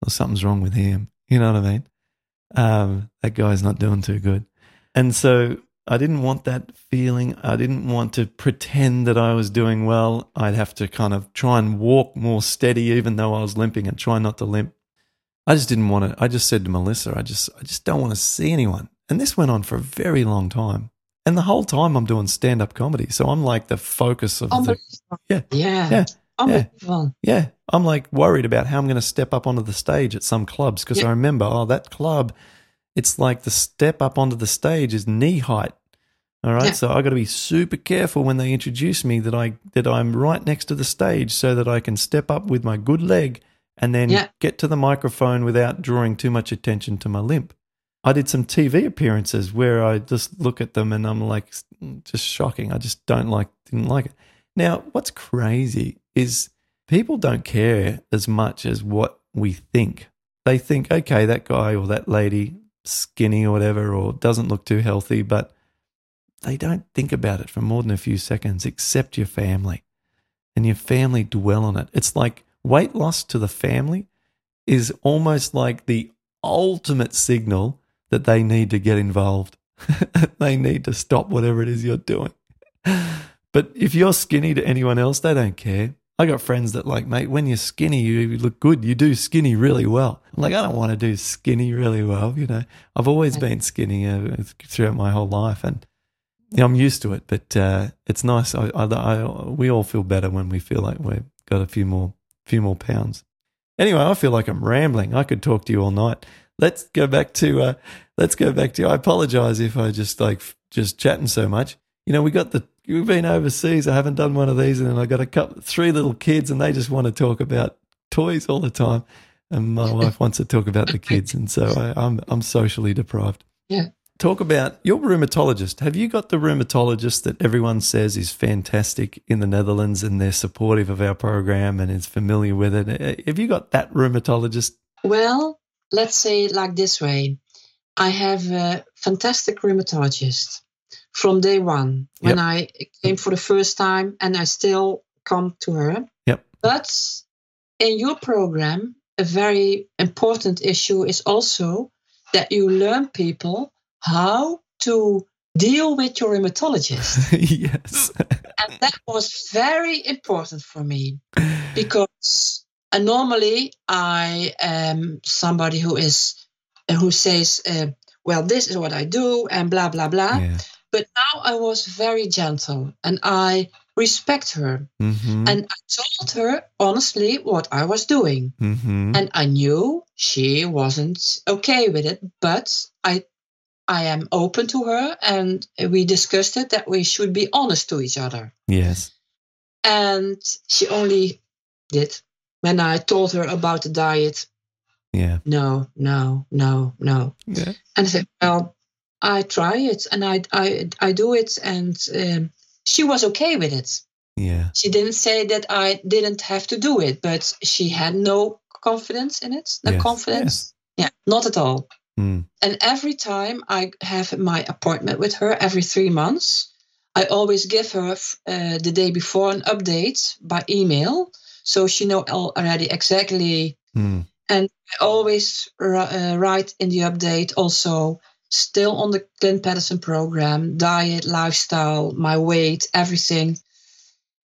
well, something's wrong with him. You know what I mean? Um, that guy's not doing too good. And so I didn't want that feeling. I didn't want to pretend that I was doing well. I'd have to kind of try and walk more steady, even though I was limping, and try not to limp. I just didn't want to. I just said to Melissa, I just, I just don't want to see anyone. And this went on for a very long time. And the whole time I'm doing stand up comedy. So I'm like the focus of the. Unbelievable. Yeah. Yeah. Yeah. Yeah. I'm like worried about how I'm going to step up onto the stage at some clubs because Yeah. I remember, oh, that club, it's like the step up onto the stage is knee height. All right. Yeah. So I got to be super careful when they introduce me that I that I'm right next to the stage so that I can step up with my good leg and then Yeah. get to the microphone without drawing too much attention to my limp. I did some TV appearances where I just look at them and I'm like, just shocking. I just don't like, didn't like it. Now, what's crazy is people don't care as much as what we think. They think, okay, that guy or that lady, skinny or whatever, or doesn't look too healthy, but they don't think about it for more than a few seconds, except your family. And your family dwell on it. It's like weight loss to the family is almost like the ultimate signal that they need to get involved. they need to stop whatever it is you're doing. But if you're skinny to anyone else, they don't care. I got friends that like, mate, when you're skinny, you look good. You do skinny really well. I'm like, I don't want to do skinny really well. You know, I've always been skinny uh, throughout my whole life, and yeah, I'm used to it. But uh, it's nice. I, I, I, we all feel better when we feel like we've got a few more, few more pounds. Anyway, I feel like I'm rambling. I could talk to you all night. Let's go back to. Uh, let's go back to. I apologize if I just like just chatting so much. You know, we got the. We've been overseas. I haven't done one of these, and then I got a couple, three little kids, and they just want to talk about toys all the time. And my wife wants to talk about the kids, and so I, I'm I'm socially deprived. Yeah. Talk about your rheumatologist. Have you got the rheumatologist that everyone says is fantastic in the Netherlands and they're supportive of our program and is familiar with it? Have you got that rheumatologist? Well, let's say it like this way I have a fantastic rheumatologist from day one when Yep. I came for the first time, and I still come to her. Yep. But in your program, a very important issue is also that you learn people how to deal with your rheumatologist. yes. and that was very important for me because uh, normally I am somebody who is who says, uh, "Well, this is what I do," and blah blah blah. yeah. But now I was very gentle and I respect her, hmm and I told her honestly what I was doing, hmm and I knew she wasn't okay with it, but I. I am open to her, and we discussed it that we should be honest to each other Yes. and she only did when I told her about the diet. Yeah. No, no, no, no. Yeah. And I said, "Well, I try it, and I, I, I do it," and um, she was okay with it. Yeah. She didn't say that I didn't have to do it, but she had no confidence in it. No Yes, confidence. Yeah, not at all. Mm. And every time I have my appointment with her every three months, I always give her uh, the day before an update by email, so she know already exactly. Mm. And I always uh, write in the update also still on the Clint Paddison program, diet, lifestyle, my weight, everything.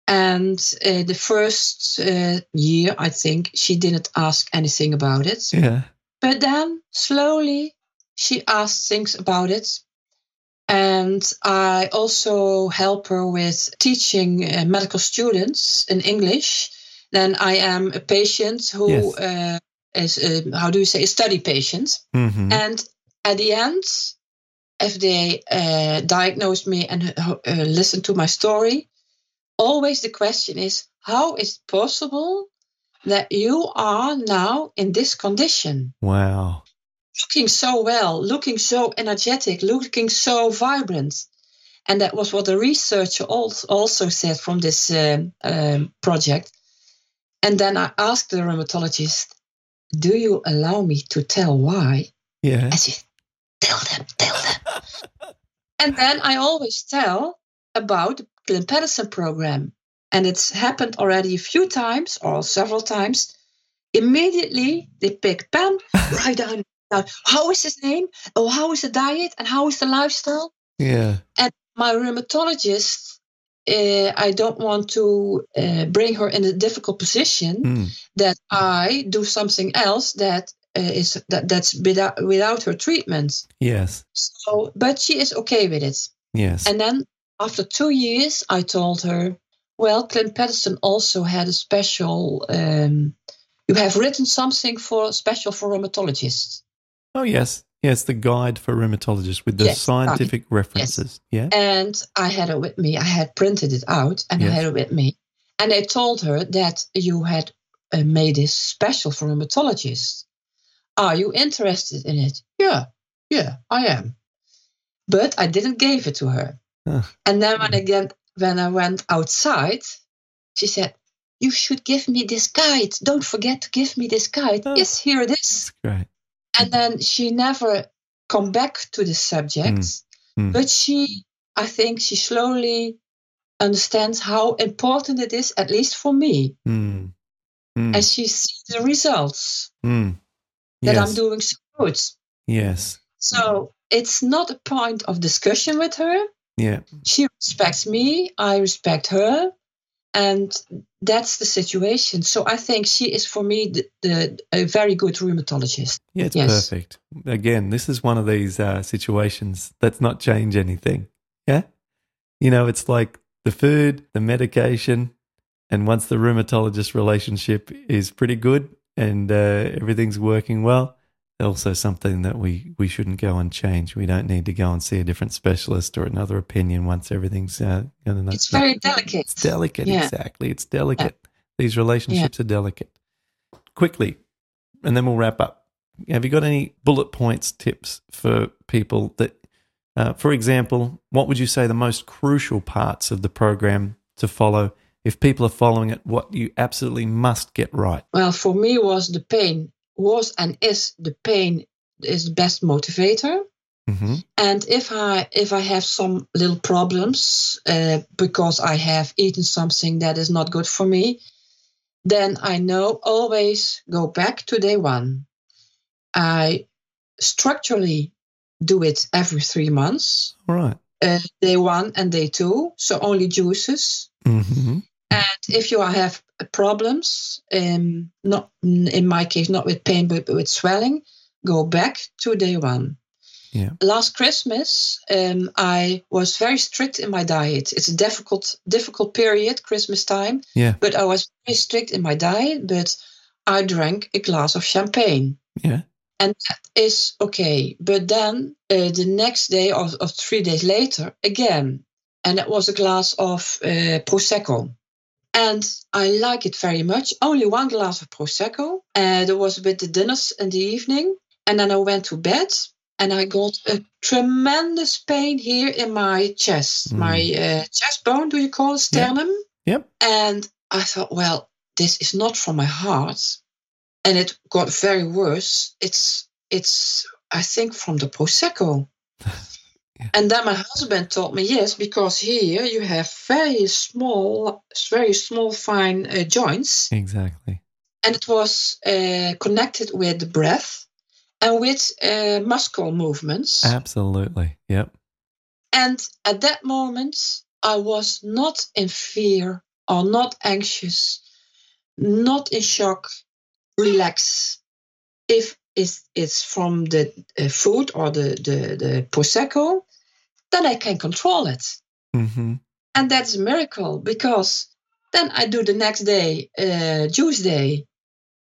And uh, the first uh, year, I think she didn't ask anything about it. Yeah. But then slowly she asked things about it. And I also help her with teaching uh, medical students in English. Then I am a patient who Yes. uh, is, uh, how do you say, a study patient. hmm And at the end, if they uh, diagnose me and uh, uh, listen to my story, always the question is, how is it possible that you are now in this condition? Wow. looking so well, looking so energetic, looking so vibrant. And that was what the researcher al- also said from this um, um, project. And then I asked the rheumatologist, Do you allow me to tell why? Yeah. I said, Tell them, tell them. and then I always tell about the Paddison program. And it's happened already a few times or several times. Immediately they pick pen, write down, down how is his name? Oh, how is the diet? And how is the lifestyle? Yeah. And my rheumatologist, uh, I don't want to uh, bring her in a difficult position Mm. that I do something else that uh, is that that's without without her treatment. Yes. So, but she is okay with it. Yes. And then after two years, I told her, well, Clint Paddison also had a special. Um, you have written something for special for rheumatologists. oh, yes. Yes. The guide for rheumatologists with the Yes, scientific references. Yeah. And I had it with me. I had printed it out and Yes. I had it with me. And I told her that you had uh, made this special for rheumatologists. Are you interested in it? Yeah, yeah, I am. But I didn't give it to her. And then when again, when I went outside, she said, "You should give me this guide. Don't forget to give me this guide." Oh. Yes, here it is. That's great. And then she never come back to the subject, Mm. but she, I think, she slowly understands how important it is, at least for me, Mm. Mm. and she sees the results Mm. that I'm doing so good. Yes. So it's not a point of discussion with her. Yeah. She respects me, I respect her, and that's the situation. So I think she is for me the, the a very good rheumatologist. Yeah, it's Yes. perfect. Again, this is one of these uh, situations that's not change anything. Yeah. You know, it's like the food, the medication, and once the rheumatologist relationship is pretty good and uh, everything's working well, also something that we, we shouldn't go and change. We don't need to go and see a different specialist or another opinion once everything's uh, going to. It's very delicate. It's delicate, Yeah. exactly. It's delicate. These relationships are delicate. Quickly, and then we'll wrap up. Have you got any bullet points, tips for people that, uh, for example, what would you say the most crucial parts of the program to follow? If people are following it, what you absolutely must get right. Well, for me was the pain was and is the pain is the best motivator. Mm-hmm. And if I if I have some little problems uh, because I have eaten something that is not good for me, then I know always go back to day one. I structurally do it every three months, All right. uh, day one and day two, so only juices. Mm-hmm. And if you have problems, um, not in my case, not with pain but with swelling, go back to day one. Yeah. Last Christmas, um, I was very strict in my diet. It's a difficult, difficult period, Christmas time. Yeah. But I was very strict in my diet. But I drank a glass of champagne, Yeah. and that is okay. But then uh, the next day or, or three days later, again, and it was a glass of uh, prosecco. And I like it very much. Only one glass of prosecco. And it was with the dinners in the evening. And then I went to bed and I got a tremendous pain here in my chest, Mm. my uh, chest bone, do you call it sternum? Yep. And I thought, well, this is not from my heart. And it got very worse. It's, it's, I think, from the prosecco. Yeah. And then my husband told me yes, because here you have very small, very small, fine uh, joints, Exactly. and it was uh, connected with the breath and with uh, muscle movements. Absolutely. Yep. And at that moment, I was not in fear or not anxious, not in shock, relax. If it's, it's from the uh, food or the, the, the Prosecco, then I can control it. Mm-hmm. And that's a miracle because then I do the next day, uh, juice day.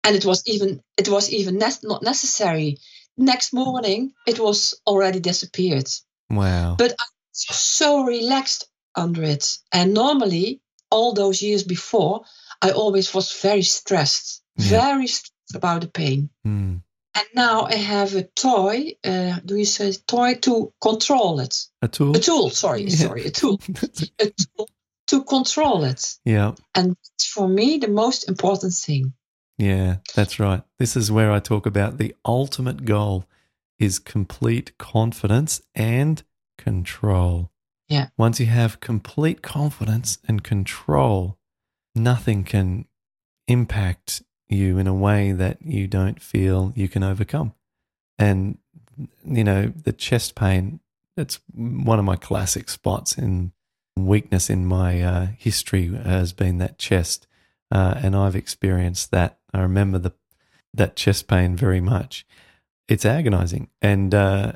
And it was even, it was even ne- not necessary. Next morning, it was already disappeared Wow. But I so relaxed under it. And normally, all those years before, I always was very stressed, Yeah. very stressed about the pain. Mm. And now I have a toy. Uh, do you say toy to control it? A tool. A tool. Sorry, Yeah. sorry, a tool. A tool to control it. yeah. And for me the most important thing. Yeah, that's right. This is where I talk about the ultimate goal is complete confidence and control. Yeah. Once you have complete confidence and control, nothing can impact you in a way that you don't feel you can overcome. And, you know, the chest pain, it's one of my classic spots in weakness in my uh, history has been that chest. Uh, and I've experienced that. I remember the that chest pain very much. It's agonizing. And, uh,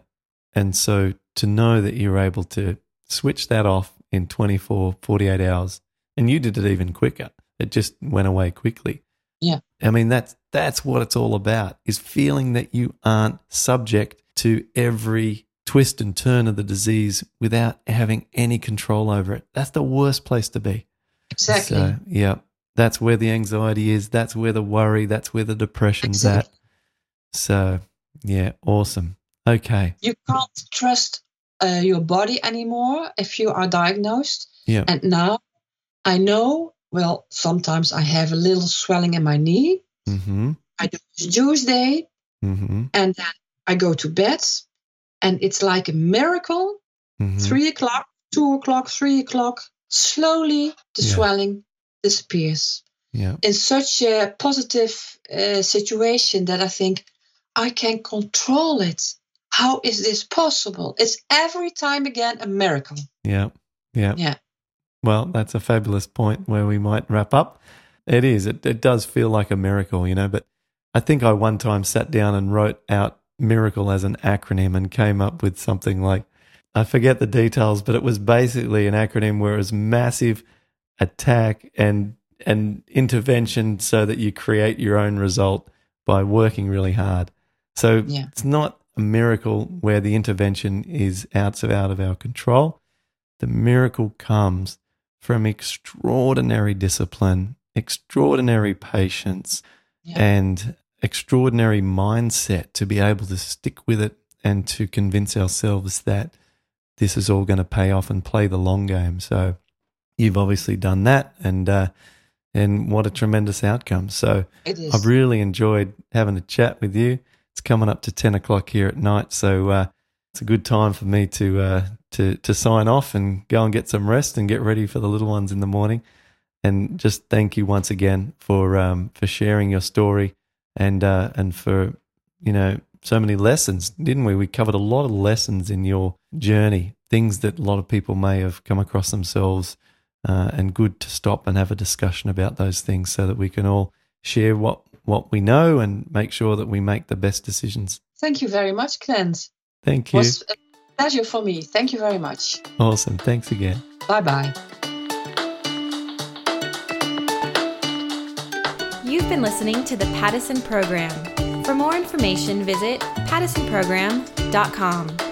and so to know that you're able to switch that off in 24, 48 hours, and you did it even quicker, it just went away quickly. Yeah. I mean, that's, that's what it's all about is feeling that you aren't subject to every twist and turn of the disease without having any control over it. That's the worst place to be. Exactly. So, yeah, that's where the anxiety is. That's where the worry. That's where the depression's at. So, yeah, awesome. Okay. You can't trust uh, your body anymore if you are diagnosed. Yeah. And now I know, well, sometimes I have a little swelling in my knee. Mm-hmm. I do juice day Mm-hmm. and then I go to bed. And it's like a miracle. mm-hmm. Three o'clock, two o'clock, three o'clock. Slowly the Yeah. swelling disappears. Yeah. in such a positive uh, situation that I think I can control it. How is this possible? It's every time again a miracle. Yeah. Yeah. Yeah. Well, that's a fabulous point where we might wrap up. It is. It, it does feel like a miracle, you know, but I think I one time sat down and wrote out miracle as an acronym and came up with something like, I forget the details, but it was basically an acronym where it was massive attack and and intervention so that you create your own result by working really hard. So Yeah. it's not a miracle where the intervention is out of out of our control. The miracle comes from extraordinary discipline, extraordinary patience, Yeah. and extraordinary mindset to be able to stick with it and to convince ourselves that this is all going to pay off and play the long game. So you've obviously done that, and uh, and what a tremendous outcome. So I've really enjoyed having a chat with you. It's coming up to ten o'clock here at night, so uh, it's a good time for me to uh, to to sign off and go and get some rest and get ready for the little ones in the morning. And just thank you once again for um, for sharing your story and uh, and for you know so many lessons, didn't we? We covered a lot of lessons in your journey, things that a lot of people may have come across themselves, uh, and good to stop and have a discussion about those things so that we can all share what what we know and make sure that we make the best decisions. Thank you very much, Clint. Thank It you. was a pleasure for me. Thank you very much. Awesome. Thanks again. Bye bye. You've been listening to the Paddison Program. For more information, visit paddisonprogram.com.